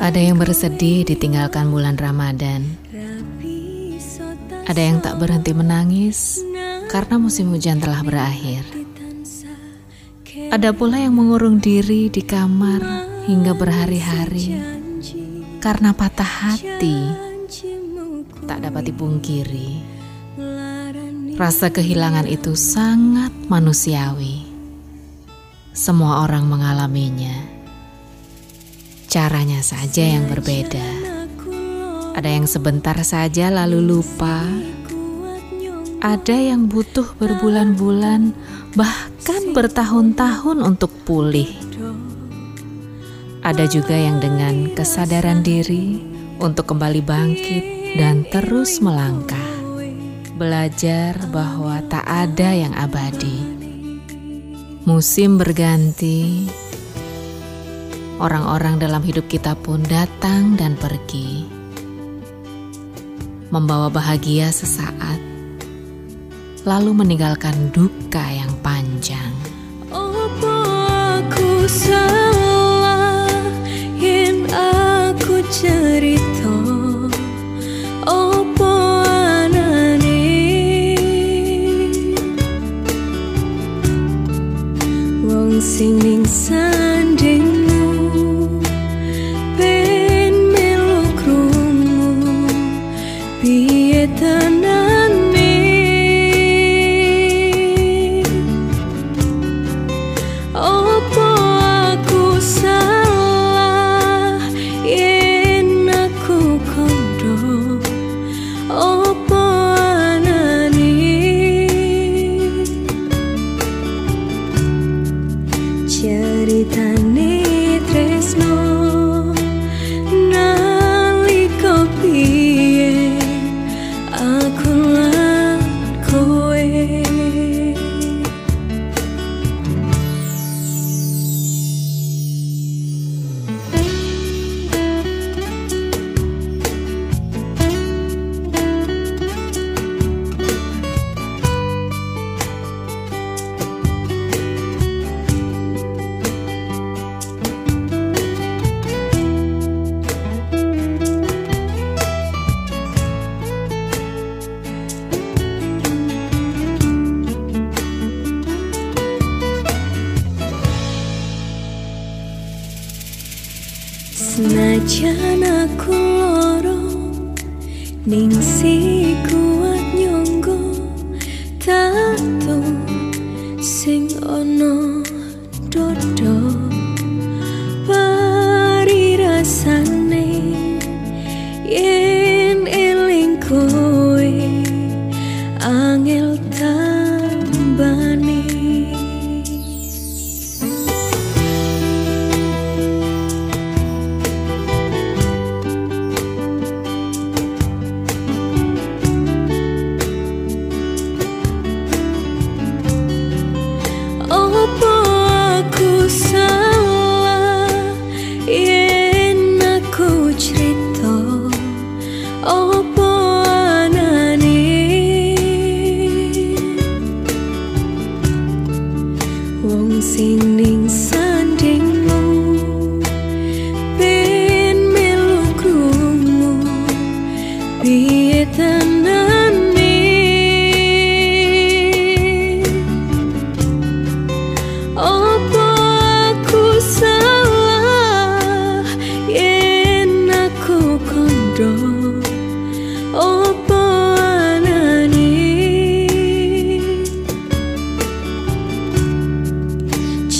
Ada yang bersedih ditinggalkan bulan Ramadan. Ada yang tak berhenti menangis karena musim hujan telah berakhir. Ada pula yang mengurung diri di kamar hingga berhari-hari karena patah hati tak dapat dipungkiri. Rasa kehilangan itu sangat manusiawi. Semua orang mengalaminya. Caranya saja yang berbeda. Ada yang sebentar saja lalu lupa. Ada yang butuh berbulan-bulan, bahkan bertahun-tahun untuk pulih. Ada juga yang dengan kesadaran diri untuk kembali bangkit dan terus melangkah belajar bahwa tak ada yang abadi. Musim berganti, orang-orang dalam hidup kita pun datang dan pergi, membawa bahagia sesaat, lalu meninggalkan duka yang panjang. Aku salah yen aku cerita Ceritane Senajan aku loro ning si kuat nyonggo tato Oh